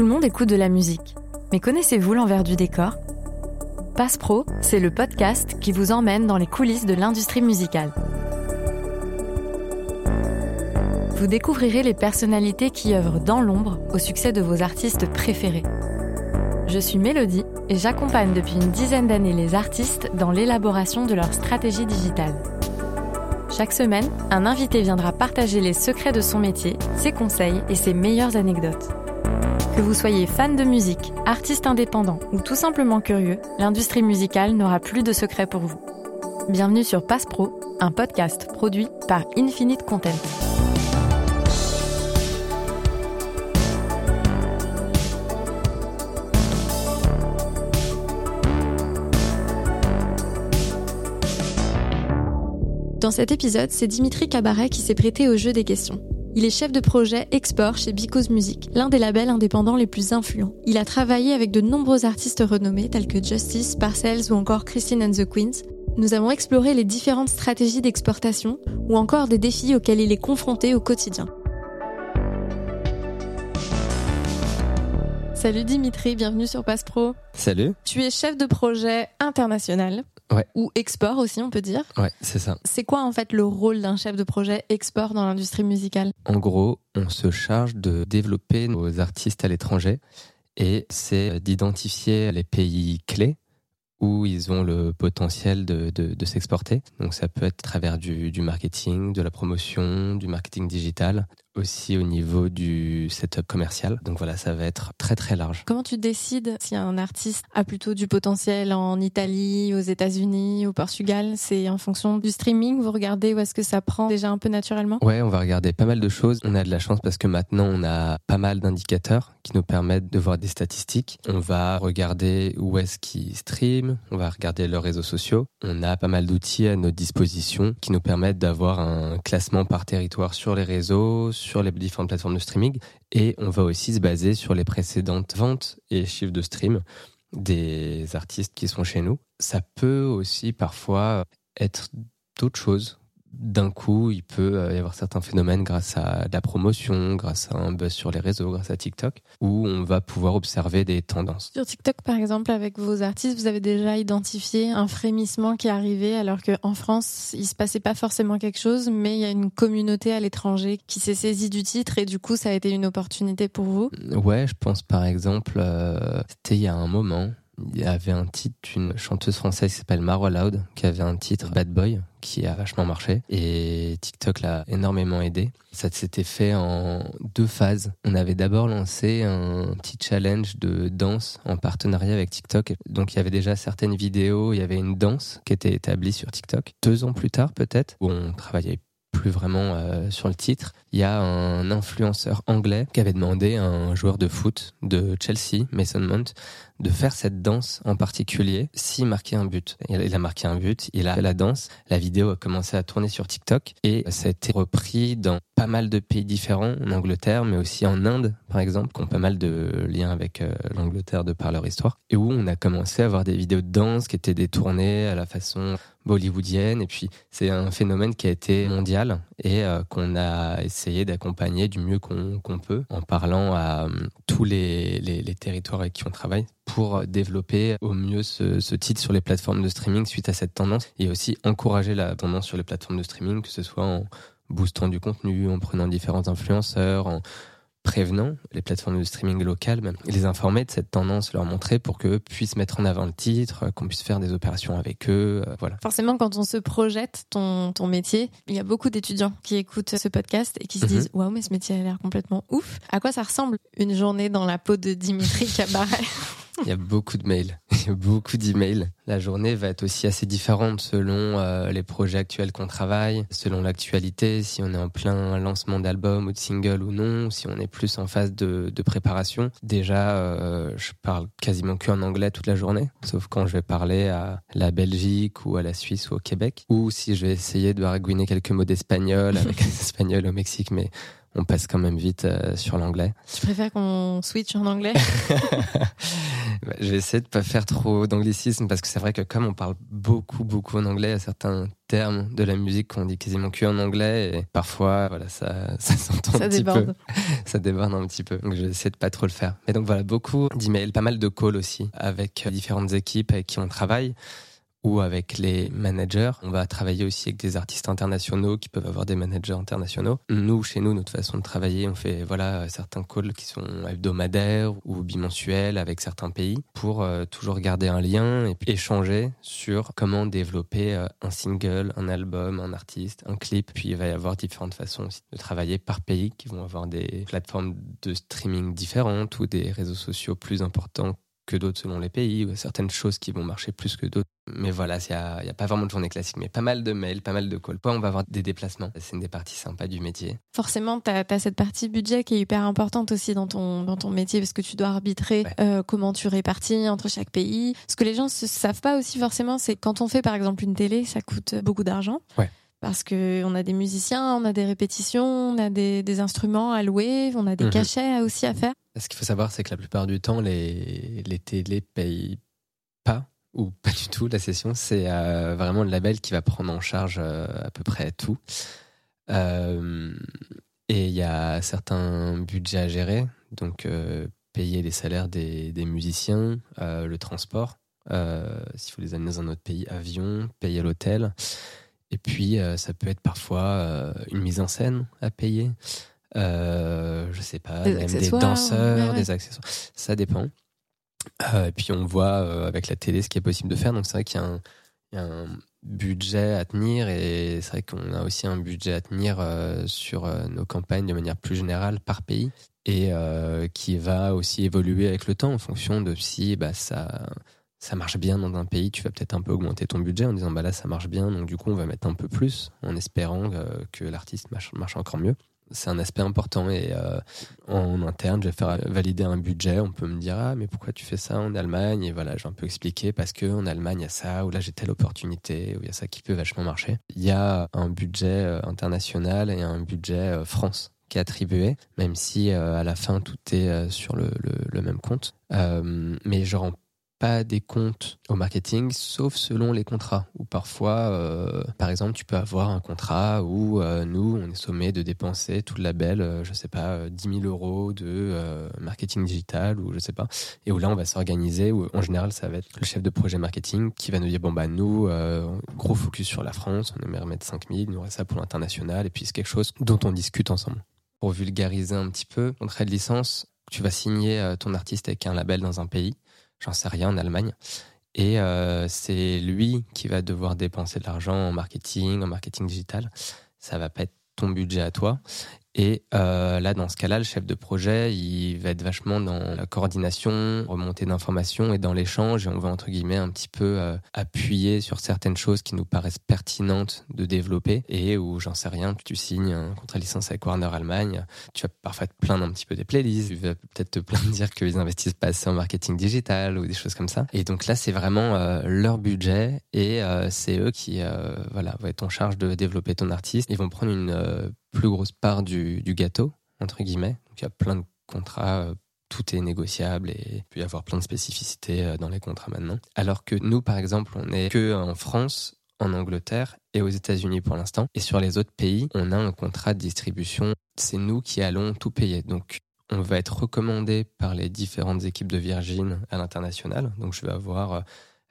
Tout le monde écoute de la musique. Mais connaissez-vous l'envers du décor? Passe Pro, c'est le podcast qui vous emmène dans les coulisses de l'industrie musicale. Vous découvrirez les personnalités qui œuvrent dans l'ombre au succès de vos artistes préférés. Je suis Mélodie et j'accompagne depuis une dizaine d'années les artistes dans l'élaboration de leur stratégie digitale. Chaque semaine, un invité viendra partager les secrets de son métier, ses conseils et ses meilleures anecdotes. Que vous soyez fan de musique, artiste indépendant ou tout simplement curieux, l'industrie musicale n'aura plus de secrets pour vous. Bienvenue sur Passe Pro, un podcast produit par Infinite Content. Dans cet épisode, c'est Dimitri Cabaret qui s'est prêté au jeu des questions. Il est chef de projet export chez Because Music, l'un des labels indépendants les plus influents. Il a travaillé avec de nombreux artistes renommés tels que Justice, Parcells ou encore Christine and the Queens. Nous avons exploré les différentes stratégies d'exportation ou encore des défis auxquels il est confronté au quotidien. Salut Dimitri, bienvenue sur Passe Pro. Salut. Tu es chef de projet international. Ouais. Ou export aussi, on peut dire. Ouais, c'est ça. C'est quoi en fait le rôle d'un chef de projet export dans l'industrie musicale? En gros, on se charge de développer nos artistes à l'étranger et c'est d'identifier les pays clés où ils ont le potentiel de, de, de s'exporter. Donc ça peut être à travers du, du marketing, de la promotion, du marketing digital, aussi au niveau du setup commercial. Donc voilà, ça va être très très large. Comment tu décides si un artiste a plutôt du potentiel en Italie, aux États-Unis, au Portugal? C'est en fonction du streaming, vous regardez où est-ce que ça prend déjà un peu naturellement? Ouais, on va regarder pas mal de choses. On a de la chance parce que maintenant on a pas mal d'indicateurs qui nous permettent de voir des statistiques. On va regarder où est-ce qu'ils stream, on va regarder leurs réseaux sociaux. On a pas mal d'outils à notre disposition qui nous permettent d'avoir un classement par territoire sur les réseaux, sur les différentes plateformes de streaming et on va aussi se baser sur les précédentes ventes et chiffres de stream des artistes qui sont chez nous. Ça peut aussi parfois être d'autres choses d'un coup, il peut y avoir certains phénomènes grâce à la promotion, grâce à un buzz sur les réseaux, grâce à TikTok, où on va pouvoir observer des tendances. Sur TikTok, par exemple, avec vos artistes, vous avez déjà identifié un frémissement qui est arrivé, alors qu'en France, il se passait pas forcément quelque chose, mais il y a une communauté à l'étranger qui s'est saisie du titre et du coup, ça a été une opportunité pour vous? Ouais, je pense par exemple, euh, c'était il y a un moment, il y avait un titre d'une chanteuse française qui s'appelle Marwa Loud, qui avait un titre Bad Boy, qui a vachement marché. Et TikTok l'a énormément aidé. Ça s'était fait en deux phases. On avait d'abord lancé un petit challenge de danse en partenariat avec TikTok. Donc il y avait déjà certaines vidéos, il y avait une danse qui était établie sur TikTok. Deux ans plus tard peut-être, où on travaillait plus vraiment euh, sur le titre, il y a un influenceur anglais qui avait demandé à un joueur de foot de Chelsea, Mason Mount, de faire cette danse en particulier s'il marquait un but. Il a marqué un but, il a la danse, la vidéo a commencé à tourner sur TikTok et ça a été repris dans pas mal de pays différents, en Angleterre, mais aussi en Inde, par exemple, qui ont pas mal de liens avec euh, l'Angleterre de par leur histoire, et où on a commencé à avoir des vidéos de danse qui étaient détournées à la façon bollywoodienne, et puis c'est un phénomène qui a été mondial et euh, qu'on a essayé d'accompagner du mieux qu'on peut en parlant à euh, tous les territoires avec qui on travaille pour développer au mieux ce, ce, titre sur les plateformes de streaming suite à cette tendance et aussi encourager la tendance sur les plateformes de streaming, que ce soit en boostant du contenu, en prenant différents influenceurs, en prévenant les plateformes de streaming locales, même les informer de cette tendance, leur montrer pour qu'eux puissent mettre en avant le titre, qu'on puisse faire des opérations avec eux, euh, voilà. Forcément, quand on se projette ton, ton métier, il y a beaucoup d'étudiants qui écoutent ce podcast et qui se disent waouh, mais ce métier a l'air complètement ouf. À quoi ça ressemble une journée dans la peau de Dimitri Cabaret? Il y a beaucoup de mails, il y a beaucoup d'emails. La journée va être aussi assez différente selon euh, les projets actuels qu'on travaille, selon l'actualité, si on est en plein lancement d'album ou de single ou non, si on est plus en phase de, de préparation. Déjà, euh, je parle quasiment que en anglais toute la journée, sauf quand je vais parler à la Belgique ou à la Suisse ou au Québec, ou si je vais essayer de baragouiner quelques mots d'espagnol avec les Espagnols au Mexique, mais on passe quand même vite euh, sur l'anglais. Tu préfères qu'on switch en anglais? Bah, je vais essayer de pas faire trop d'anglicisme parce que c'est vrai que comme on parle beaucoup, beaucoup en anglais, à certains termes de la musique qu'on dit quasiment que en anglais et parfois, voilà, ça, ça s'entend un petit peu. Ça déborde un petit peu. Donc, je vais essayer de pas trop le faire. Mais donc, voilà, beaucoup d'emails, pas mal de calls aussi avec différentes équipes avec qui on travaille ou avec les managers. On va travailler aussi avec des artistes internationaux qui peuvent avoir des managers internationaux. Nous, chez nous, notre façon de travailler, on fait voilà certains calls qui sont hebdomadaires ou bimensuels avec certains pays pour euh, toujours garder un lien et puis échanger sur comment développer euh, un single, un album, un artiste, un clip. Puis il va y avoir différentes façons aussi de travailler par pays qui vont avoir des plateformes de streaming différentes ou des réseaux sociaux plus importants que d'autres selon les pays, ou certaines choses qui vont marcher plus que d'autres. Mais voilà, il n'y a, pas vraiment de journée classique, mais pas mal de mails, pas mal de calls. on va avoir des déplacements. C'est une des parties sympas du métier. Forcément, tu as, cette partie budget qui est hyper importante aussi dans ton, dans ton métier, parce que tu dois arbitrer euh, comment tu répartis entre chaque pays. Ce que les gens ne savent pas aussi forcément, c'est quand on fait par exemple une télé, ça coûte beaucoup d'argent. Ouais parce qu'on a des musiciens, on a des répétitions, on a des, instruments à louer, on a des mhm. cachets aussi à faire. Ce qu'il faut savoir, c'est que la plupart du temps, les, les télés payent pas ou pas du tout la session. C'est euh, vraiment le label qui va prendre en charge euh, à peu près tout. Euh, et il y a certains budgets à gérer, donc payer les salaires des, des musiciens, le transport, s'il faut les amener dans un autre pays, avion, payer l'hôtel. Et puis, ça peut être parfois une mise en scène à payer. Je sais pas, des, même des danseurs, des accessoires. Ça dépend. Euh, et puis, on voit avec la télé ce qui est possible de faire. Donc, c'est vrai qu'il y, y, a un budget à tenir et c'est vrai qu'on a aussi un budget à tenir sur nos campagnes de manière plus générale par pays et qui va aussi évoluer avec le temps en fonction de si bah, ça ça marche bien dans un pays, tu vas peut-être un peu augmenter ton budget en disant bah là ça marche bien, donc du coup on va mettre un peu plus en espérant euh, que l'artiste marche, encore mieux. C'est un aspect important et euh, en interne, je vais faire valider un budget. On peut me dire ah mais pourquoi tu fais ça en Allemagne? Et voilà, je vais un peu expliquer parce que en Allemagne il y a ça ou là j'ai telle opportunité ou il y a ça qui peut vachement marcher. Il y a un budget euh, international et un budget France qui est attribué, même si à la fin tout est sur le, le, le même compte. mais je rends pas des comptes au marketing, sauf selon les contrats. Ou parfois, euh, par exemple, tu peux avoir un contrat où euh, nous, on est sommé de dépenser tout le label, euh, je sais pas, 10 000 euros de marketing digital ou je sais pas. Et où là, on va s'organiser. Où en général, ça va être le chef de projet marketing qui va nous dire bon bah nous, gros focus sur la France, on aimerait remettre 5 000, nous reste ça pour l'international. Et puis c'est quelque chose dont on discute ensemble. Pour vulgariser un petit peu, contrat de licence, tu vas signer ton artiste avec un label dans un pays j'en sais rien, en Allemagne. Et euh, c'est lui qui va devoir dépenser de l'argent en marketing, en marketing digital. Ça va pas être ton budget à toi. Et euh, là, dans ce cas-là, le chef de projet, il va être vachement dans la coordination, remontée d'informations et dans l'échange. Et on va, entre guillemets, un petit peu euh, appuyer sur certaines choses qui nous paraissent pertinentes de développer. Et où, j'en sais rien, tu signes un contrat licence avec Warner Allemagne, tu vas parfois te plaindre un petit peu des playlists, tu vas peut-être te plaindre de dire qu'ils investissent pas assez en marketing digital ou des choses comme ça. Et donc là, c'est vraiment euh, leur budget et c'est eux qui voilà, vont être en charge de développer ton artiste. Ils vont prendre une plus grosse part du, gâteau, entre guillemets. Donc il y a plein de contrats, euh, tout est négociable et il peut y avoir plein de spécificités euh, dans les contrats maintenant. Alors que nous, par exemple, on est que en France, en Angleterre et aux États-Unis pour l'instant. Et sur les autres pays, on a un contrat de distribution. C'est nous qui allons tout payer. Donc on va être recommandé par les différentes équipes de Virgin à l'international. Donc je vais avoir euh,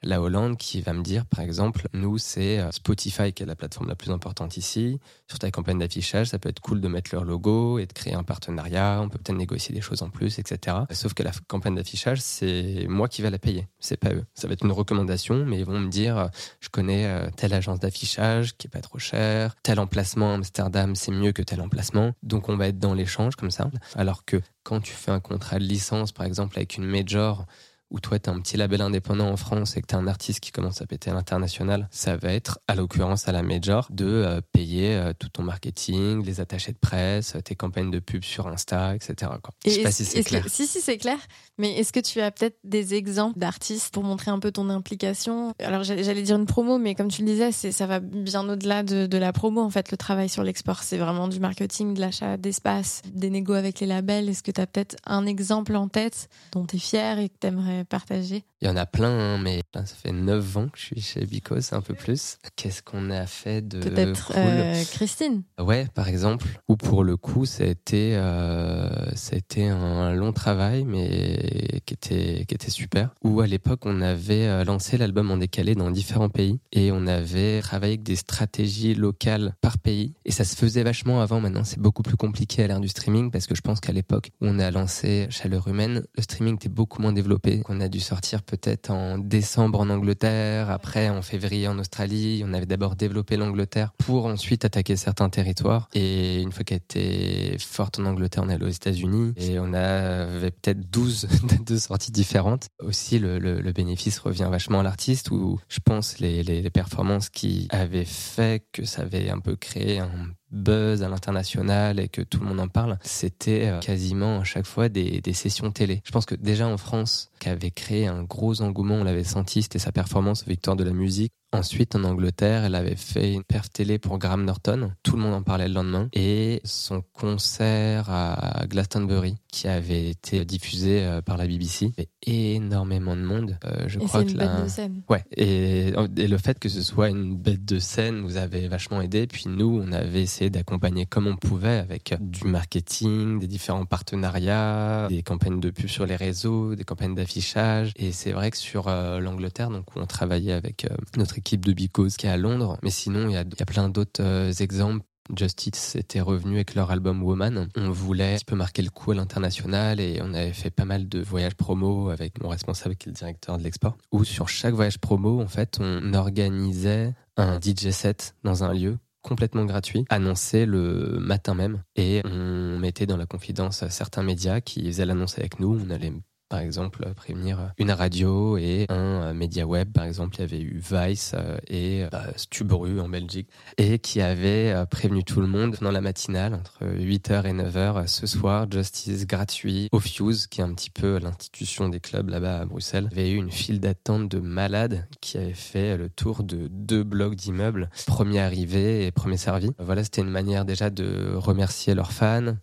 la Hollande qui va me dire, par exemple, nous, c'est euh, Spotify qui est la plateforme la plus importante ici. Sur ta campagne d'affichage, ça peut être cool de mettre leur logo et de créer un partenariat. On peut peut-être négocier des choses en plus, etc. Sauf que la campagne d'affichage, c'est moi qui vais la payer. C'est pas eux. Ça va être une recommandation, mais ils vont me dire, euh, je connais euh, telle agence d'affichage qui est pas trop chère, tel emplacement Amsterdam, c'est mieux que tel emplacement. Donc on va être dans l'échange comme ça. Alors que quand tu fais un contrat de licence, par exemple, avec une major, ou toi, tu un petit label indépendant en France et que tu un artiste qui commence à péter à l'international, ça va être, à l'occurrence à la major, de euh, payer euh, tout ton marketing, les attachés de presse, tes campagnes de pub sur Insta, etc. Quoi. Je sais pas si c'est clair. si, si, c'est clair. Mais est-ce que tu as peut-être des exemples d'artistes pour montrer un peu ton implication? Alors, j'allais dire une promo, mais comme tu le disais, ça va bien au-delà de, de, la promo. En fait, le travail sur l'export, c'est vraiment du marketing, de l'achat d'espace, des négos avec les labels. Est-ce que tu as peut-être un exemple en tête dont tu es fier et que tu aimerais partager? Il y en a plein, hein, mais ça fait 9 ans que je suis chez Bico, c'est un peu plus. Qu'est-ce qu'on a fait de Peut-être cool? euh, Christine Ouais, par exemple. Ou pour le coup, ça a été, euh, ça a été un long travail, mais qui était, qui était super. Où à l'époque, on avait euh, lancé l'album en décalé dans différents pays et on avait travaillé avec des stratégies locales par pays. Et ça se faisait vachement avant. Maintenant, c'est beaucoup plus compliqué à l'ère du streaming parce que je pense qu'à l'époque où on a lancé Chaleur Humaine, le streaming était beaucoup moins développé. On a dû sortir peut-être en décembre en Angleterre, après en février en Australie. On avait d'abord développé l'Angleterre pour ensuite attaquer certains territoires. Et une fois qu'elle était forte en Angleterre, on est aux États-Unis et on avait peut-être 12 de sorties différentes. Aussi, le, bénéfice revient vachement à l'artiste où je pense les, performances qui avaient fait que ça avait un peu créé un buzz à l'international et que tout le monde en parle, c'était euh, quasiment à chaque fois des, sessions télé. Je pense que déjà en France, qui avait créé un gros engouement, on l'avait senti, c'était sa performance aux Victoires de la musique. Ensuite, en Angleterre, elle avait fait une perf télé pour Graham Norton. Tout le monde en parlait le lendemain. Et son concert à Glastonbury, qui avait été diffusé euh, par la BBC. Avait énormément de monde. Euh, je et crois que une bête de scène. Ouais. Et, et, le fait que ce soit une bête de scène nous avait vachement aidé. Puis nous, on avait essayé d'accompagner comme on pouvait avec du marketing, des différents partenariats, des campagnes de pub sur les réseaux, des campagnes d'affichage. Et c'est vrai que sur euh, l'Angleterre, donc où on travaillait avec euh, notre équipe de Because qui est à Londres. Mais sinon, il y a, plein d'autres euh, exemples. Justice était revenu avec leur album Woman. On voulait un petit peu marquer le coup à l'international et on avait fait pas mal de voyages promo avec mon responsable qui est le directeur de l'export. Où sur chaque voyage promo, en fait, on organisait un DJ set dans un lieu complètement gratuit, annoncé le matin même. Et on mettait dans la confidence certains médias qui faisaient l'annonce avec nous. On allait par exemple, prévenir une radio et un média web. Par exemple, il y avait eu Vice euh, et bah, Stubru en Belgique et qui avait euh, prévenu tout le monde dans la matinale entre 8h et 9h ce soir, Justice gratuit au Fuse, qui est un petit peu l'institution des clubs là-bas à Bruxelles. Il y avait eu une file d'attente de malades qui avait fait le tour de deux blocs d'immeubles, premier arrivé et premier servi. Voilà, c'était une manière déjà de remercier leurs fans,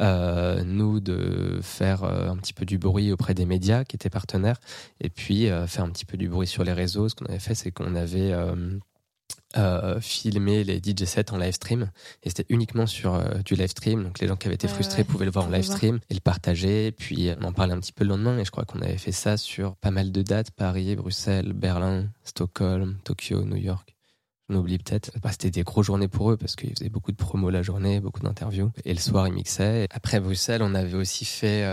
euh, nous de faire un petit peu du bruit auprès des médias qui étaient partenaires et puis euh, faire un petit peu du bruit sur les réseaux. Ce qu'on avait fait, c'est qu'on avait euh, euh, filmé les DJ sets en live stream et c'était uniquement sur du live stream. Donc les gens qui avaient été frustrés pouvaient le voir en live stream et le partager. Puis on en parlait un petit peu le lendemain et je crois qu'on avait fait ça sur pas mal de dates Paris, Bruxelles, Berlin, Stockholm, Tokyo, New York on oublie peut-être. Bah, c'était des grosses journées pour eux parce qu'ils faisaient beaucoup de promos la journée, beaucoup d'interviews. Et le soir, ils mixaient. Après Bruxelles, on avait aussi fait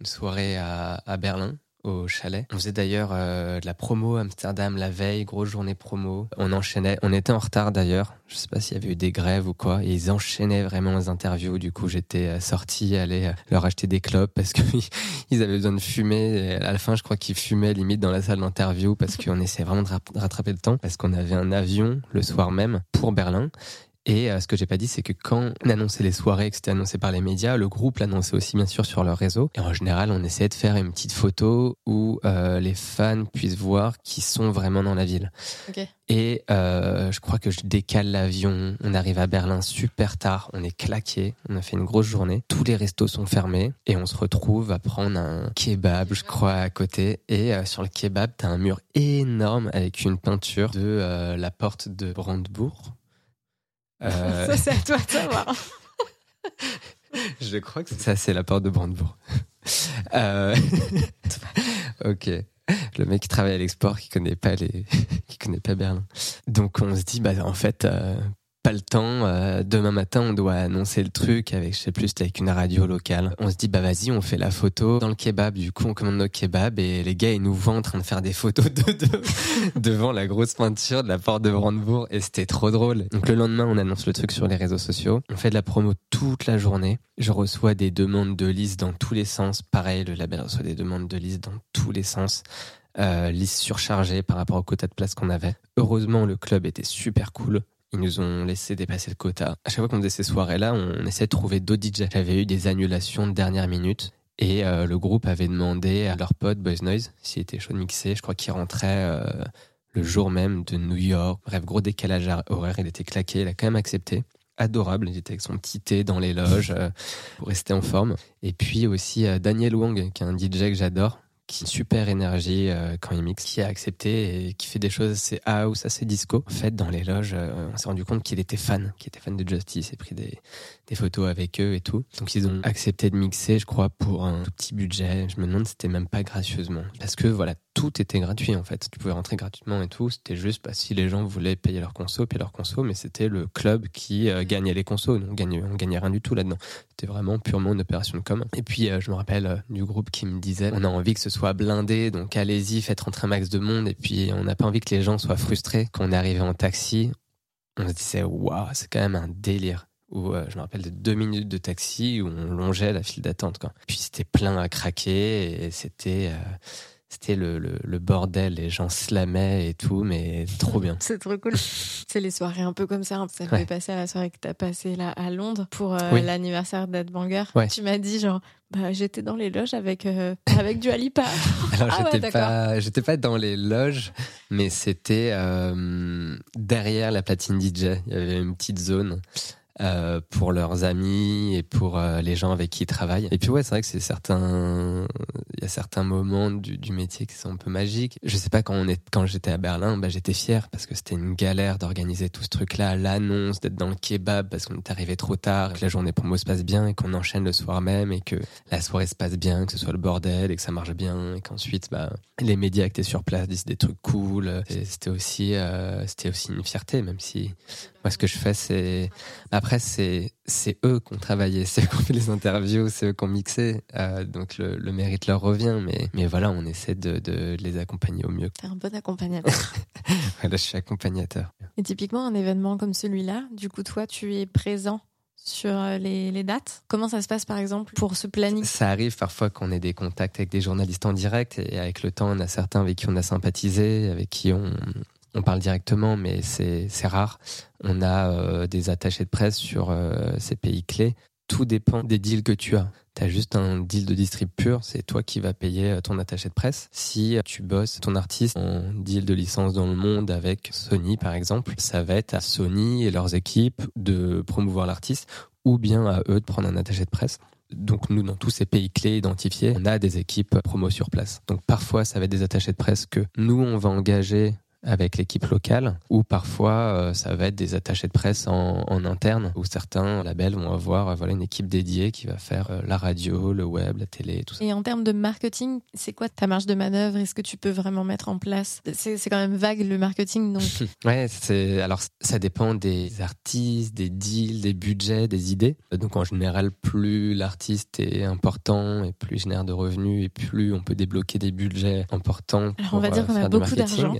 une soirée à, Berlin au chalet. On faisait d'ailleurs euh, de la promo à Amsterdam la veille, grosse journée promo. On enchaînait, on était en retard d'ailleurs. Je sais pas s'il y avait eu des grèves ou quoi. Et ils enchaînaient vraiment les interviews. Du coup, j'étais euh, sorti, aller euh, leur acheter des clopes parce que ils avaient besoin de fumer. Et à la fin, je crois qu'ils fumaient limite dans la salle d'interview parce qu'on essayait vraiment de rattraper le temps parce qu'on avait un avion le soir même pour Berlin et euh, ce que j'ai pas dit, c'est que quand on annonçait les soirées, que c'était annoncé par les médias, le groupe l'annonçait aussi bien sûr sur leur réseau. Et en général, on essayait de faire une petite photo où euh, les fans puissent voir qui sont vraiment dans la ville. Okay. Et euh, je crois que je décale l'avion. On arrive à Berlin super tard. On est claqué. On a fait une grosse journée. Tous les restos sont fermés et on se retrouve à prendre un kebab, je crois, à côté. Et euh, sur le kebab, t'as un mur énorme avec une peinture de euh, la porte de Brandebourg euh... Ça, c'est à toi de savoir. Je crois que ça, c'est la porte de Brandebourg. euh... ok. Le mec qui travaille à l'export, qui connaît pas les, qui connaît pas Berlin. Donc on se dit, bah en fait, euh, pas le temps. Euh, demain matin, on doit annoncer le truc avec, je sais plus, avec une radio locale. On se dit, bah vas-y, on fait la photo dans le kebab. Du coup, on commande nos kebabs et les gars, ils nous voient en train de faire des photos de, de devant la grosse peinture de la porte de Brandebourg et c'était trop drôle. Donc le lendemain, on annonce le truc sur les réseaux sociaux. On fait de la promo toute la journée. Je reçois des demandes de liste dans tous les sens. Pareil, le label reçoit des demandes de liste dans tous les sens. Euh, liste surchargée par rapport au quota de place qu'on avait. Heureusement, le club était super cool. Ils nous ont laissé dépasser le quota. À chaque fois qu'on faisait ces soirées-là, on essayait de trouver d'autres DJ. J'avais eu des annulations de dernière minute. Et euh, le groupe avait demandé à leur pote Boys Noise s'il était chaud de mixer. Je crois qu'il rentrait euh, le jour même de New York. Bref, gros décalage horaire. Il était claqué. Il a quand même accepté. Adorable. Il était avec son petit thé dans les loges euh, pour rester en forme. Et puis aussi Daniel Wang, qui est un DJ que j'adore, qui super énergie euh, quand il mixe, qui a accepté et qui fait des choses assez house, assez disco. En fait, dans les loges, euh, on s'est rendu compte qu'il était fan, qu'il était fan de Justice et pris des, photos avec eux et tout. Donc ils ont accepté de mixer, je crois, pour un petit budget. Je me demande si c'était même pas gracieusement. Parce que voilà, tout était gratuit en fait. Tu pouvais rentrer gratuitement et tout. C'était juste pas si les gens voulaient payer leur conso, payer leur conso, mais c'était le club qui euh, gagnait les consos. On gagnait, on gagnait rien du tout là-dedans. C'était vraiment purement une opération de com. Et puis euh, je me rappelle euh, du groupe qui me disait on a envie que ce soit blindé, donc allez-y, faites rentrer un max de monde. Et puis on n'a pas envie que les gens soient frustrés. Quand on est arrivé en taxi, on se disait waouh, c'est quand même un délire où je me rappelle de deux minutes de taxi où on longeait la file d'attente. Puis c'était plein à craquer et c'était c'était le, le, le, bordel, les gens slamaient et tout, mais trop bien. C'est trop cool. C'est les soirées un peu comme ça. Hein. Ça me fait passer à la soirée que tu as passée là à Londres pour euh, l'anniversaire d'Adbanger. Ouais. Tu m'as dit genre, bah, j'étais dans les loges avec, euh, avec du Alipa. Alors, ah j'étais pas, j'étais pas dans les loges, mais c'était euh, derrière la platine DJ. Il y avait une petite zone euh, pour leurs amis et pour euh, les gens avec qui ils travaillent. Et puis ouais, c'est vrai que c'est certains, il y a certains moments du, du, métier qui sont un peu magiques. Je sais pas quand on est, quand j'étais à Berlin, bah j'étais fier parce que c'était une galère d'organiser tout ce truc-là, l'annonce, d'être dans le kebab parce qu'on est arrivé trop tard, que la journée promo se passe bien et qu'on enchaîne le soir même et que la soirée se passe bien, que ce soit le bordel et que ça marche bien et qu'ensuite bah les médias qui étaient sur place disent des trucs cool. C'était aussi, euh, c'était aussi une fierté, même si moi, ce que je fais, c'est c'est c'est eux qui ont travaillé, c'est eux qui ont fait les interviews, c'est eux qui ont mixé, euh, donc le, le, mérite leur revient. Mais mais voilà, on essaie de, de les accompagner au mieux. T'es un bon accompagnateur. voilà, je suis accompagnateur. Et typiquement, un événement comme celui-là, du coup, toi, tu es présent sur euh, les, les, dates? Comment ça se passe par exemple pour ce planning Ça arrive parfois qu'on ait des contacts avec des journalistes en direct et avec le temps on a certains avec qui on a sympathisé, avec qui on, on parle directement, mais c'est rare. On a euh, des attachés de presse sur euh, ces pays clés. Tout dépend des deals que tu as. Tu as juste un deal de distrib pur, c'est toi qui vas payer euh, ton attaché de presse. Si tu bosses ton artiste en deal de licence dans le monde avec Sony par exemple, ça va être à Sony et leurs équipes de promouvoir l'artiste ou bien à eux de prendre un attaché de presse. Donc nous, dans tous ces pays clés identifiés, on a des équipes promo sur place. Donc parfois, ça va être des attachés de presse que nous, on va engager avec l'équipe locale, ou parfois euh, ça va être des attachés de presse en, en, interne, où certains labels vont avoir euh, voilà une équipe dédiée qui va faire euh, la radio, le web, la télé, tout ça. Et en termes de marketing, c'est quoi ta marge de manœuvre? Est-ce que tu peux vraiment mettre en place? C'est quand même vague le marketing, donc. ouais, c'est alors ça dépend des artistes, des deals, des budgets, des idées. Donc en général, plus l'artiste est important et plus il génère de revenus et plus on peut débloquer des budgets importants. Alors on va dire qu'on a beaucoup d'argent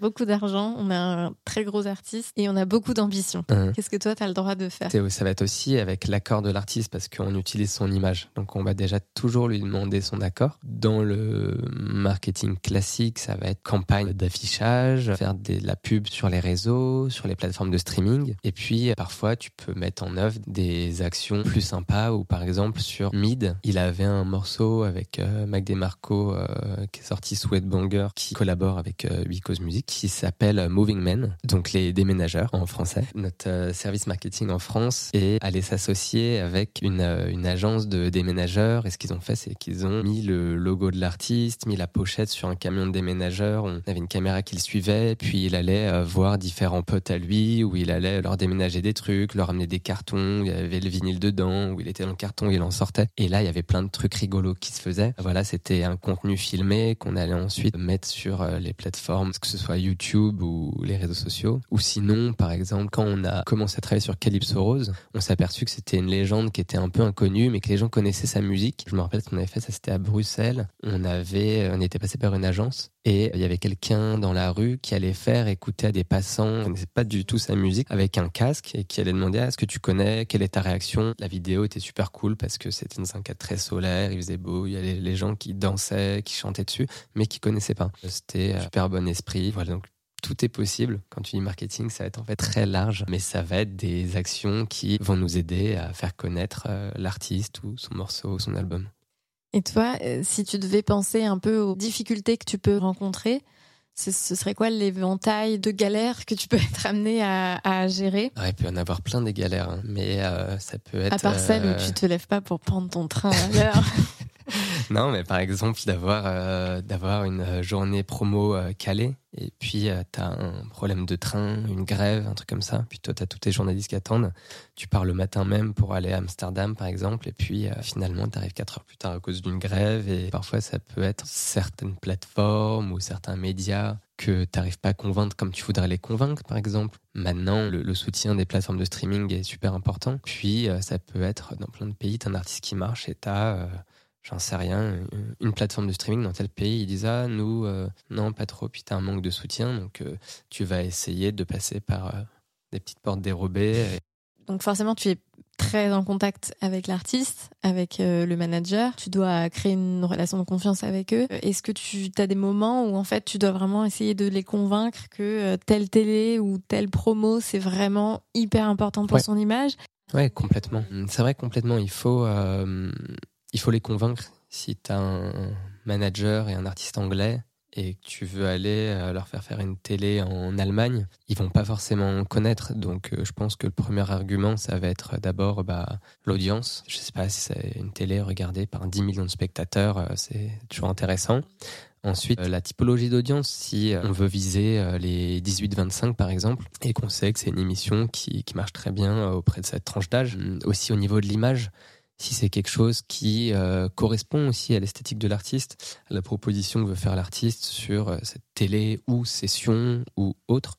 beaucoup d'argent, on a un très gros artiste et on a beaucoup d'ambition. Hein. Qu'est-ce que toi, tu as le droit de faire? Ça va être aussi avec l'accord de l'artiste parce qu'on utilise son image. Donc on va déjà toujours lui demander son accord. Dans le marketing classique, ça va être campagne d'affichage, faire de la pub sur les réseaux, sur les plateformes de streaming. Et puis parfois, tu peux mettre en œuvre des actions plus sympas ou par exemple sur Mid, il avait un morceau avec euh, Mac DeMarco euh, qui est sorti Sweatbanger qui collabore avec euh, Music qui s'appelle Moving Men, donc les déménageurs en français. Notre euh, service marketing en France est allé s'associer avec une, euh, une agence de déménageurs et ce qu'ils ont fait, c'est qu'ils ont mis le logo de l'artiste, mis la pochette sur un camion de déménageurs. On avait une caméra qui le suivait, puis il allait euh, voir différents potes à lui où il allait leur déménager des trucs, leur amener des cartons, il y avait le vinyle dedans, où il était dans le carton, il en sortait. Et là, il y avait plein de trucs rigolos qui se faisaient. Voilà, c'était un contenu filmé qu'on allait ensuite mettre sur les plateformes, que ce soit YouTube ou les réseaux sociaux. Ou sinon, par exemple, quand on a commencé à travailler sur Calypso Rose, on s'est aperçu que c'était une légende qui était un peu inconnue, mais que les gens connaissaient sa musique. Je me rappelle qu'on avait fait ça, c'était à Bruxelles. On avait, on était passé par une agence et il y avait quelqu'un dans la rue qui allait faire écouter à des passants, qui connaissait pas du tout sa musique, avec un casque et qui allait demander est-ce que tu connais, quelle est ta réaction? La vidéo était super cool parce que c'était dans un cadre très solaire, il faisait beau, il y avait les gens qui dansaient, qui chantaient dessus, mais qui connaissaient pas. C'était un super bon esprit. Voilà, donc tout est possible. Quand tu dis marketing, ça va être en fait très large, mais ça va être des actions qui vont nous aider à faire connaître euh, l'artiste ou son morceau, son album. Et toi, euh, si tu devais penser un peu aux difficultés que tu peux rencontrer, ce serait quoi l'éventail de galères que tu peux être amené à, gérer? Il peut y en avoir plein des galères, hein, mais euh, ça peut être. À part celle où tu te lèves pas pour prendre ton train à l'heure. non, mais par exemple, d'avoir euh, une journée promo euh, calée, et puis tu t'as un problème de train, une grève, un truc comme ça. Puis toi, t'as tous tes journalistes qui attendent. Tu pars le matin même pour aller à Amsterdam, par exemple, et puis finalement, t'arrives quatre heures plus tard à cause d'une grève. Et parfois, ça peut être certaines plateformes ou certains médias que tu n'arrives pas à convaincre comme tu voudrais les convaincre, par exemple. Maintenant, le, soutien des plateformes de streaming est super important. Puis, euh, ça peut être dans plein de pays, tu un artiste qui marche et tu as, euh, j'en sais rien, une plateforme de streaming dans tel pays. Ils disent Ah, nous, euh, non, pas trop. Puis, tu as un manque de soutien. Donc, tu vas essayer de passer par des petites portes dérobées. Donc, forcément, tu es très en contact avec l'artiste, avec euh, le manager. Tu dois créer une relation de confiance avec eux. Est-ce que tu as des moments où en fait tu dois vraiment essayer de les convaincre que euh, telle télé ou telle promo c'est vraiment hyper important pour son image? Ouais, complètement. C'est vrai complètement. Il faut euh, il faut les convaincre. Si tu as un manager et un artiste anglais, et que tu veux aller euh, leur faire faire une télé en Allemagne, ils vont pas forcément connaître. Donc euh, je pense que le premier argument, ça va être d'abord bah, l'audience. Je sais pas si c'est une télé regardée par 10 millions de spectateurs, euh, c'est toujours intéressant. Ensuite, la typologie d'audience, si on veut viser les 18-25 par exemple, et qu'on sait que c'est une émission qui, qui marche très bien auprès de cette tranche d'âge, aussi au niveau de l'image, si c'est quelque chose qui euh, correspond aussi à l'esthétique de l'artiste, à la proposition que veut faire l'artiste sur euh, cette télé ou session ou autre,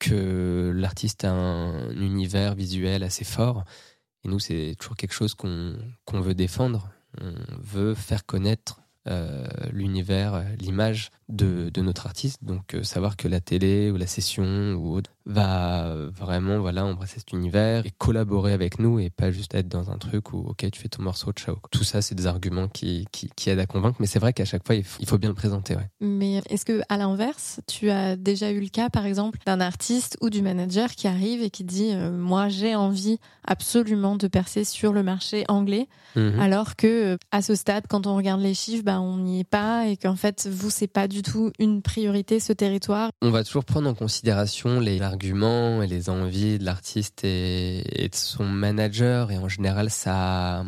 que l'artiste a un univers visuel assez fort. Et nous, c'est toujours quelque chose qu'on veut défendre. On veut faire connaître euh, l'univers, l'image de, de, notre artiste. Donc savoir que la télé ou la session ou autre va vraiment voilà embrasser cet univers et collaborer avec nous et pas juste être dans un truc où ok tu fais ton morceau ciao tout ça c'est des arguments qui, qui, qui, aident à convaincre mais c'est vrai qu'à chaque fois il faut, bien le présenter ouais. mais est-ce que à l'inverse tu as déjà eu le cas par exemple d'un artiste ou du manager qui arrive et qui dit euh, moi j'ai envie absolument de percer sur le marché anglais mhm. alors que à ce stade quand on regarde les chiffres bah, on n'y est pas et qu'en fait vous c'est pas du tout une priorité ce territoire on va toujours prendre en considération les arguments et les envies de l'artiste et, de son manager. Et en général, ça,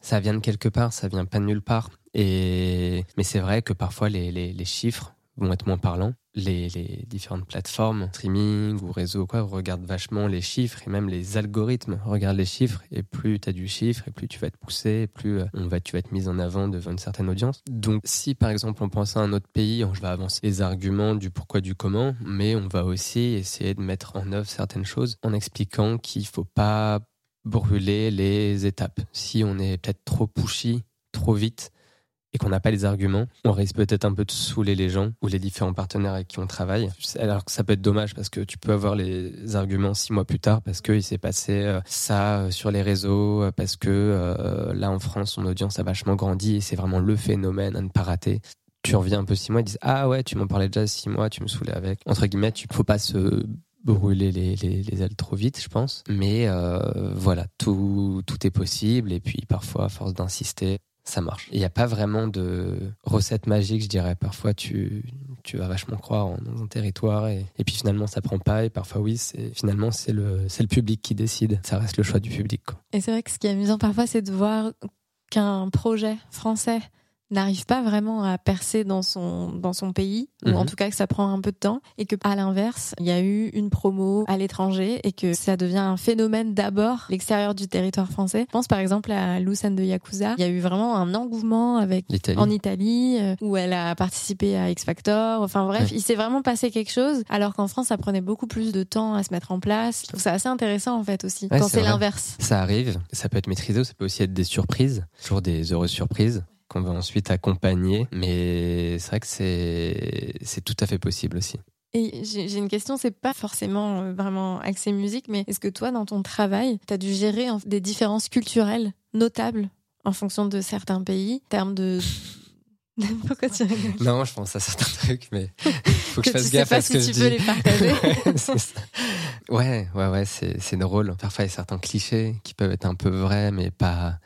ça vient de quelque part, ça vient pas de nulle part. Et, mais c'est vrai que parfois les chiffres vont être moins parlants les, différentes plateformes, streaming ou réseau quoi, regardent vachement les chiffres et même les algorithmes regardent les chiffres et plus tu as du chiffre et plus tu vas être poussé, plus euh, on va, tu vas être mis en avant devant une certaine audience. Donc si par exemple on pense à un autre pays, on va avancer les arguments du pourquoi, du comment, mais on va aussi essayer de mettre en œuvre certaines choses en expliquant qu'il faut pas brûler les étapes. Si on est peut-être trop pushy, trop vite, et qu'on n'a pas les arguments, on risque peut-être un peu de saouler les gens ou les différents partenaires avec qui on travaille. Alors que ça peut être dommage parce que tu peux avoir les arguments six mois plus tard parce qu'il s'est passé euh, ça euh, sur les réseaux, euh, parce que là en France, son audience a vachement grandi et c'est vraiment le phénomène à ne pas rater. Tu reviens un peu six mois et dis ah ouais, tu m'en parlais déjà six mois, tu me saoulais avec. Entre guillemets, tu faut pas se brûler les, les, les, ailes trop vite, je pense. Mais voilà, tout, tout est possible. Et puis parfois, à force d'insister, ça marche. Il n'y a pas vraiment de recette magique, je dirais. Parfois, tu, tu vas vachement croire dans un territoire et, puis finalement, ça prend pas. Et parfois, oui, c'est finalement, c'est le, c'est le public qui décide. Ça reste le choix du public. Et c'est vrai que ce qui est amusant parfois, c'est de voir qu'un projet français n'arrive pas vraiment à percer dans son dans son pays ou en mhm. tout cas que ça prend un peu de temps et que à l'inverse il y a eu une promo à l'étranger et que ça devient un phénomène d'abord l'extérieur du territoire français. Je pense par exemple à Lucane de Yakuza. Il y a eu vraiment un engouement avec en Italie euh, où elle a participé à X Factor. Enfin bref il s'est vraiment passé quelque chose alors qu'en France ça prenait beaucoup plus de temps à se mettre en place. Je trouve ça assez intéressant en fait aussi quand c'est l'inverse. Ça arrive ça peut être maîtrisé ça peut aussi être des surprises toujours des heureuses surprises qu'on va ensuite accompagner. Mais c'est vrai que c'est, tout à fait possible aussi. Et j'ai une question, c'est pas forcément euh, vraiment axé musique, mais est-ce que toi, dans ton travail, tu as dû gérer des différences culturelles notables en fonction de certains pays, en termes de. Pourquoi tu rigoles? Non, je pense à certains trucs, mais faut que, je fasse gaffe à ce que je tu peux les partager. ouais, ouais, ouais, c'est drôle. Parfois, il y a certains clichés qui peuvent être un peu vrais, mais pas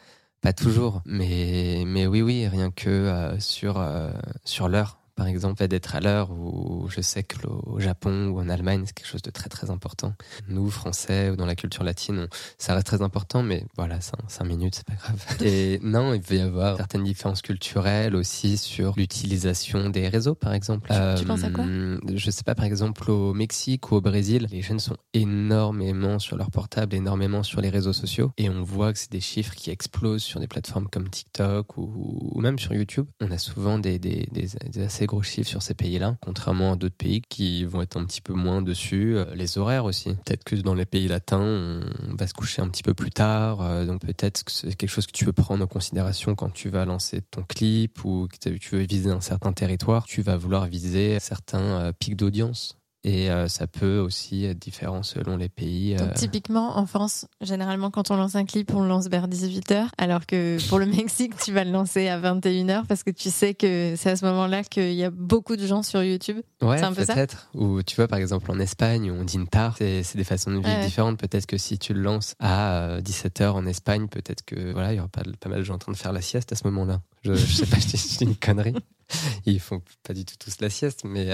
pas toujours, mais, mais oui, oui, rien que euh, sur, euh, sur l'heure, par exemple, d'être à l'heure, ou je sais que au Japon ou en Allemagne, c'est quelque chose de très très important. Nous, Français, ou dans la culture latine, ça reste très important, mais voilà, 5 minutes, c'est pas grave. Et non, il peut y avoir certaines différences culturelles aussi sur l'utilisation des réseaux, par exemple. Tu, penses à quoi euh, Je sais pas, par exemple, au Mexique ou au Brésil, les jeunes sont énormément sur leur portable, énormément sur les réseaux sociaux, et on voit que c'est des chiffres qui explosent sur des plateformes comme TikTok ou, ou même sur YouTube. On a souvent des, des, des, assez gros chiffres sur ces pays-là, contrairement à d'autres pays qui vont être un petit peu moins dessus. Euh, les horaires aussi. Peut-être que dans les pays latins, on va se coucher un petit peu plus tard, euh, donc peut-être que c'est quelque chose que tu veux prendre en considération quand tu vas lancer ton clip ou que tu veux viser un certain territoire. Tu vas vouloir viser certains euh, pics d'audience et euh, ça peut aussi être différent selon les pays. Donc, euh. typiquement, en France, généralement, quand on lance un clip, on le lance vers 18h, alors que pour le Mexique, tu vas le lancer à 21h parce que tu sais que c'est à ce moment-là qu'il y a beaucoup de gens sur YouTube. Ouais, c'est un peu peut-être. Ou tu vois, par exemple, en Espagne, on dîne tard, c'est des façons de vivre différentes. Peut-être que si tu le lances à 17h euh, en Espagne, peut-être que voilà, il y aura pas, pas mal de gens en train de faire la sieste à ce moment-là. Je, je sais pas, je dis une connerie. Ils font pas du tout tous la sieste, mais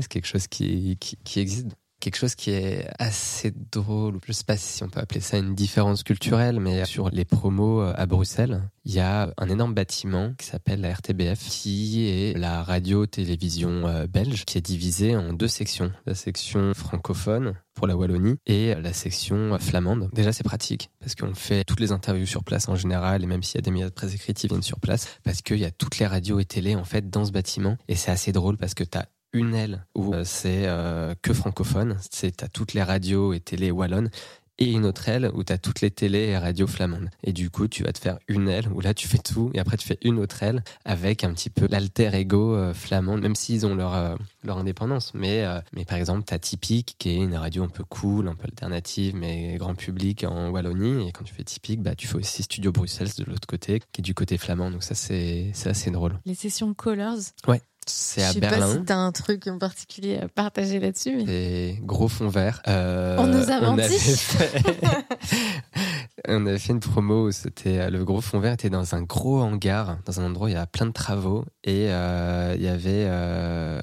c'est quelque chose qui, existe quelque chose qui est assez drôle. Je sais pas si on peut appeler ça une différence culturelle, mais sur les promos euh, à Bruxelles, il y a un énorme bâtiment qui s'appelle la RTBF, qui est la radio-télévision euh, belge, qui est divisée en deux sections. La section francophone pour la Wallonie et la section flamande. Déjà, c'est pratique parce qu'on fait toutes les interviews sur place en général et même s'il y a des médias de presse écrits qui viennent sur place parce qu'il y a toutes les radios et télé en fait dans ce bâtiment et c'est assez drôle parce que tu as une aile où euh, c'est euh, que francophone, c'est à toutes les radios et télé wallonnes et une autre aile où tu as toutes les télés et radios flamandes. Et du coup, tu vas te faire une aile où là, tu fais tout, et après, tu fais une autre aile avec un petit peu l'alter ego euh, flamande, même s'ils ont leur, leur indépendance. Mais, mais par exemple, tu as Typique, qui est une radio un peu cool, un peu alternative, mais grand public en Wallonie. Et quand tu fais Typique, bah, tu fais aussi Studio Bruxelles de l'autre côté, qui est du côté flamand. Donc ça, c'est assez drôle. Les sessions Colors Ouais. C'est à Berlin. Je sais pas si t'as un truc en particulier à partager là-dessus. Mais... C'est gros fond vert. Euh, on nous a on menti. Avait fait... on avait fait une promo où c'était euh, le gros fond vert était dans un gros hangar, dans un endroit où il y a plein de travaux et euh, il y avait euh,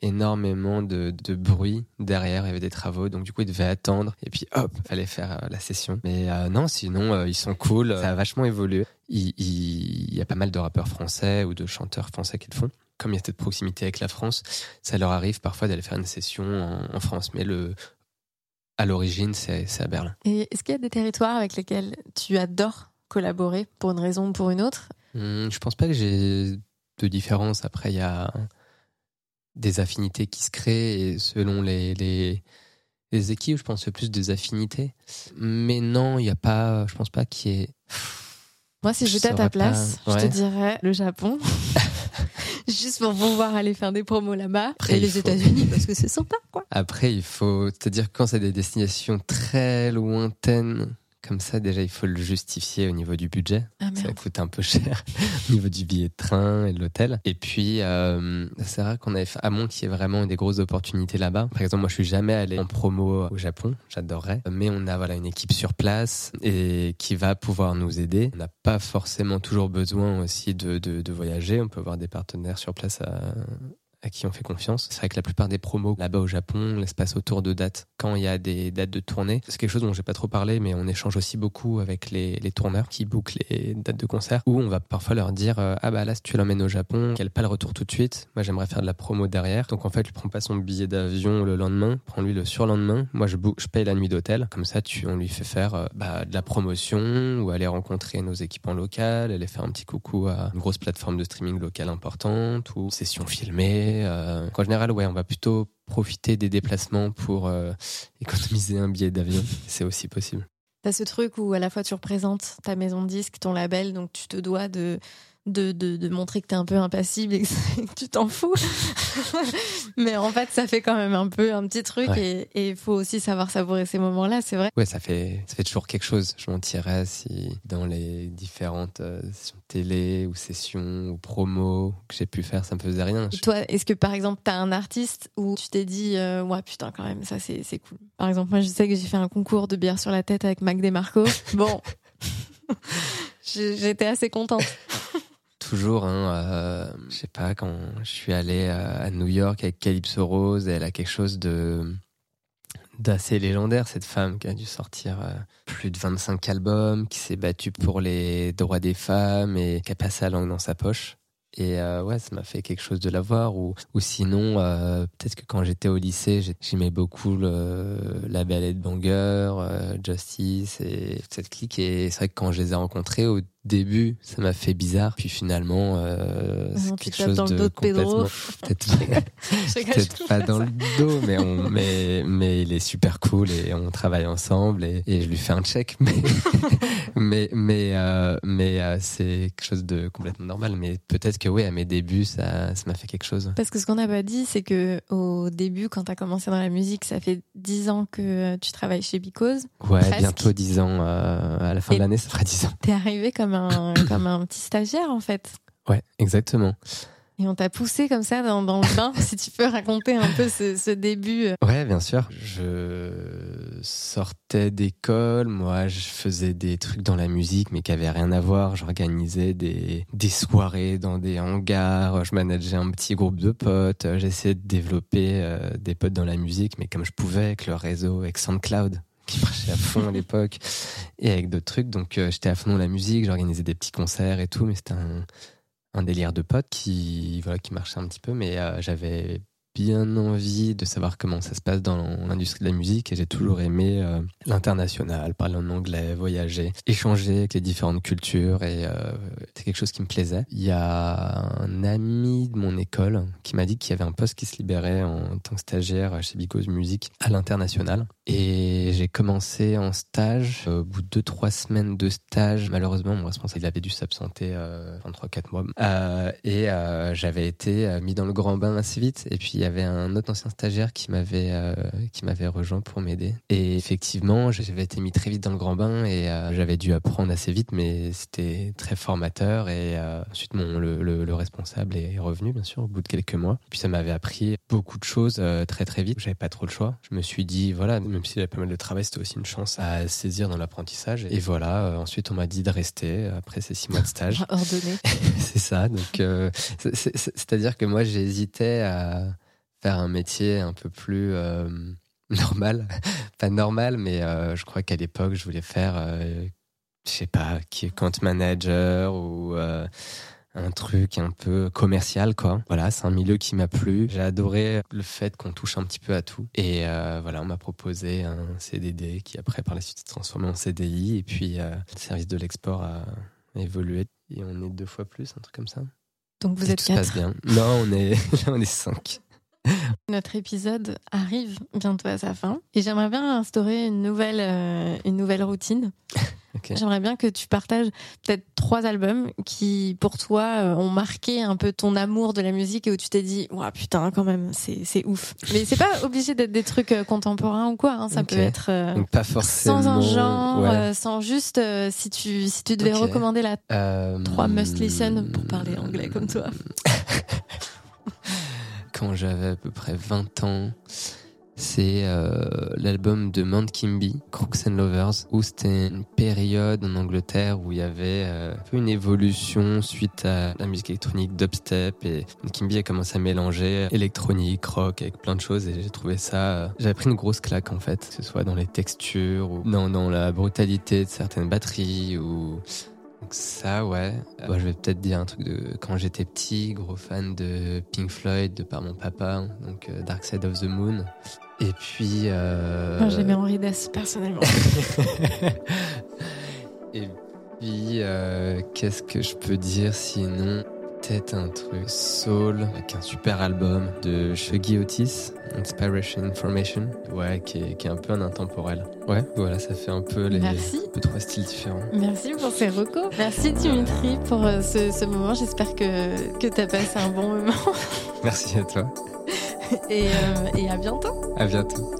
énormément de, de, bruit derrière. Il y avait des travaux, donc du coup, il devait attendre. Et puis, hop, fallait faire euh, la session. Mais non, sinon, ils sont cool. Ça a vachement évolué. Il, il, y a pas mal de rappeurs français ou de chanteurs français qui le font comme il y a cette proximité avec la France, ça leur arrive parfois d'aller faire une session en, France. Mais le, à l'origine, c'est à Berlin. Et est-ce qu'il y a des territoires avec lesquels tu adores collaborer pour une raison ou pour une autre? Hmm, Je pense pas que j'ai de différence. Après, il y a des affinités qui se créent et selon les, les, les équipes, je pense plus des affinités. Mais non, il n'y a pas, je pense pas qu'il y ait. Moi, si j'étais à ta place, je te dirais le Japon. juste pour pouvoir aller faire des promos là-bas. Et les États-Unis, parce que c'est sympa, quoi. Après, il faut te dire quand c'est des destinations très lointaines, comme ça, déjà, il faut le justifier au niveau du budget. Ah, ça coûte un peu cher au niveau du billet de train et de l'hôtel. Et puis, euh, c'est rare qu'on ait, à moins qu'il y ait vraiment des grosses opportunités là-bas. Par exemple, moi, je suis jamais allé en promo au Japon. J'adorerais. Mais on a, voilà, une équipe sur place et qui va pouvoir nous aider. On n'a pas forcément toujours besoin aussi de, de, de voyager. On peut avoir des partenaires sur place à, à qui on fait confiance. C'est vrai que la plupart des promos là-bas au Japon l'espace autour de dates. Quand il y a des dates de tournée, c'est quelque chose dont j'ai pas trop parlé, mais on échange aussi beaucoup avec les, les tourneurs qui bookent les dates de concert, où on va parfois leur dire euh, ah bah là si tu l'emmènes au Japon, qu'elle pas le retour tout de suite. Moi j'aimerais faire de la promo derrière. Donc en fait, je prends pas son billet d'avion le lendemain, prends-lui le surlendemain. Moi je book, je paye la nuit d'hôtel. Comme ça, tu, on lui fait faire euh, bah, de la promotion ou aller rencontrer nos équipements locaux, aller faire un petit coucou à une grosse plateforme de streaming locale importante ou session filmée euh, en général, ouais, on va plutôt profiter des déplacements pour euh, économiser un billet d'avion. C'est aussi possible. T'as ce truc où à la fois tu représentes ta maison de disque, ton label, donc tu te dois de de, de, de, montrer que tu es un peu impassible et que, tu t'en fous. Mais en fait, ça fait quand même un peu un petit truc et il faut aussi savoir savourer ces moments-là, c'est vrai. Ouais, ça fait, ça fait toujours quelque chose. Je mentirais si dans les différentes euh, télé ou sessions ou promos que j'ai pu faire, ça me faisait rien. toi, est-ce que par exemple, tu as un artiste où tu t'es dit, euh, ouais, putain, quand même, ça c'est cool. Par exemple, moi, je sais que j'ai fait un concours de bière sur la tête avec Mac DeMarco. Bon. J'étais assez contente toujours. Hein, je sais pas, quand je suis allé à New York avec Calypso Rose, elle a quelque chose de d'assez légendaire, cette femme qui a dû sortir euh, plus de 25 albums, qui s'est battue pour les droits des femmes et qui a passé la langue dans sa poche. Et euh, ouais, ça m'a fait quelque chose de la voir. Ou, sinon, euh, peut-être que quand j'étais au lycée, j'aimais beaucoup le, la ballet de Banger, Justice et cette clique. Et c'est vrai que quand je les ai rencontrés, début, ça m'a fait bizarre. Puis finalement, euh, c'est quelque chose dans de le dos de complètement. Peut-être peut pas dans le dos, mais, on, mais, mais il est super cool et on travaille ensemble et, et je lui fais un check. Mais, mais, mais, euh, mais euh, c'est quelque chose de complètement normal. Mais peut-être que oui, à mes débuts, ça, ça m'a fait quelque chose. Parce que ce qu'on n'a pas dit, c'est que au début, quand tu as commencé dans la musique, ça fait 10 ans que tu travailles chez Because. Ouais, Presque. bientôt 10 ans. euh, à la fin Et- de l'année, ça fera 10 ans. T'es arrivé comme un, comme un petit stagiaire, en fait. Ouais, exactement. Et on t'a poussé comme ça dans, dans le bain. si tu peux raconter un peu ce, ce début. Ouais, bien sûr. Je sortais d'école, moi je faisais des trucs dans la musique mais qui avaient rien à voir. J'organisais des, des soirées dans des hangars, je manageais un petit groupe de potes, j'essayais de développer euh, des potes dans la musique mais comme je pouvais avec le réseau, avec SoundCloud qui marchait à fond à l'époque et avec d'autres trucs. Donc euh, j'étais à fond dans la musique, j'organisais des petits concerts et tout mais c'était un, un délire de potes qui, voilà, qui marchait un petit peu mais euh, j'avais bien envie de savoir comment ça se passe dans l'industrie de la musique et j'ai toujours aimé euh, l'international, parler en anglais, voyager, échanger avec les différentes cultures et euh, c'est quelque chose qui me plaisait. Il y a un ami de mon école qui m'a dit qu'il y avait un poste qui se libérait en tant que stagiaire chez Because Music à l'international et j'ai commencé en stage. Au bout de deux trois semaines de stage, malheureusement mon responsable avait dû s'absenter euh, pendant 3-4 mois Euh, et euh, j'avais été euh, mis dans le grand bain assez vite et puis y avait un autre ancien stagiaire qui m'avait euh, qui m'avait rejoint pour m'aider. Et effectivement, j'avais été mis très vite dans le grand bain et euh, j'avais dû apprendre assez vite, mais c'était très formateur. Et euh, ensuite, mon le, le, le responsable est revenu, bien sûr, au bout de quelques mois. Puis ça m'avait appris beaucoup de choses très très vite. J'avais pas trop le choix. Je me suis dit, voilà, même s'il y avait pas mal de travail, c'était aussi une chance à saisir dans l'apprentissage. Et voilà. ensuite, on m'a dit de rester après ces six mois de stage. ordonné. c'est ça. Donc, c'est- c'est- c'est-à-dire que moi, j'hésitais à faire un métier un peu plus euh, normal, pas normal, mais euh, je crois qu'à l'époque, je voulais faire, euh, je sais pas, qui compte manager ou euh, un truc un peu commercial, quoi. Voilà, c'est un milieu qui m'a plu. J'ai adoré le fait qu'on touche un petit peu à tout. Et euh, voilà, on m'a proposé un CDD qui après, par la suite, s'est transformé en CDI. Et puis, euh, le service de l'export a évolué. Et on est deux fois plus, un truc comme ça. Donc vous Et êtes tout se passe quatre. bien. Non, on est, on est cinq. Notre épisode arrive bientôt à sa fin. Et j'aimerais bien instaurer une nouvelle, euh, une nouvelle routine. J'aimerais bien que tu partages peut-être trois albums qui, pour toi, euh, ont marqué un peu ton amour de la musique et où tu t'es dit, ouah, putain, quand même, c'est, ouf. Mais c'est pas obligé d'être des trucs euh, contemporains ou quoi. hein. Ça peut être euh, Donc pas forcément. sans un genre, ouais. euh, sans juste euh, si tu si tu devais recommander la trois must listen pour parler anglais comme toi. Quand j'avais à peu près 20 ans, c'est euh, l'album de Mount Kimby, Crooks and Lovers, où c'était une période en Angleterre où il y avait euh, une évolution suite à la musique électronique dubstep et Kimby a commencé à mélanger électronique, rock avec plein de choses et j'ai trouvé ça... euh, J'avais pris une grosse claque en fait, que ce soit dans les textures ou dans la brutalité de certaines batteries ou... Ça, ouais. Bah, je vais peut-être dire un truc de quand j'étais petit, gros fan de Pink Floyd de par mon papa, donc euh, Dark Side of the Moon. Et puis. Euh... Moi, j'aimais Henri Dess personnellement. Et puis, euh, qu'est-ce que je peux dire sinon? Peut-être un truc soul avec un super album de Shuggy Otis, Inspiration Information. Ouais, qui est, qui est un peu un intemporel. Ouais, voilà, ça fait un peu les Merci. un peu trois styles différents. Merci pour ces recos. Merci Dimitri pour euh, ce, ce moment. J'espère que, que tu as passé un bon moment. Merci à toi. Et, euh, et à bientôt. À bientôt.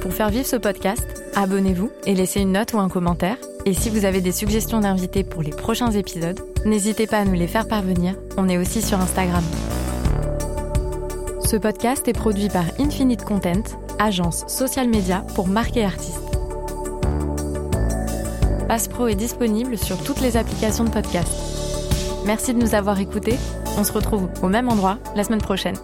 Pour faire vivre ce podcast, abonnez-vous et laissez une note ou un commentaire. Et si vous avez des suggestions d'invités pour les prochains épisodes, n'hésitez pas à nous les faire parvenir. On est aussi sur Instagram. Ce podcast est produit par Infinite Content, agence social media pour marques et artistes. Passe Pro est disponible sur toutes les applications de podcast. Merci de nous avoir écoutés. On se retrouve au même endroit la semaine prochaine.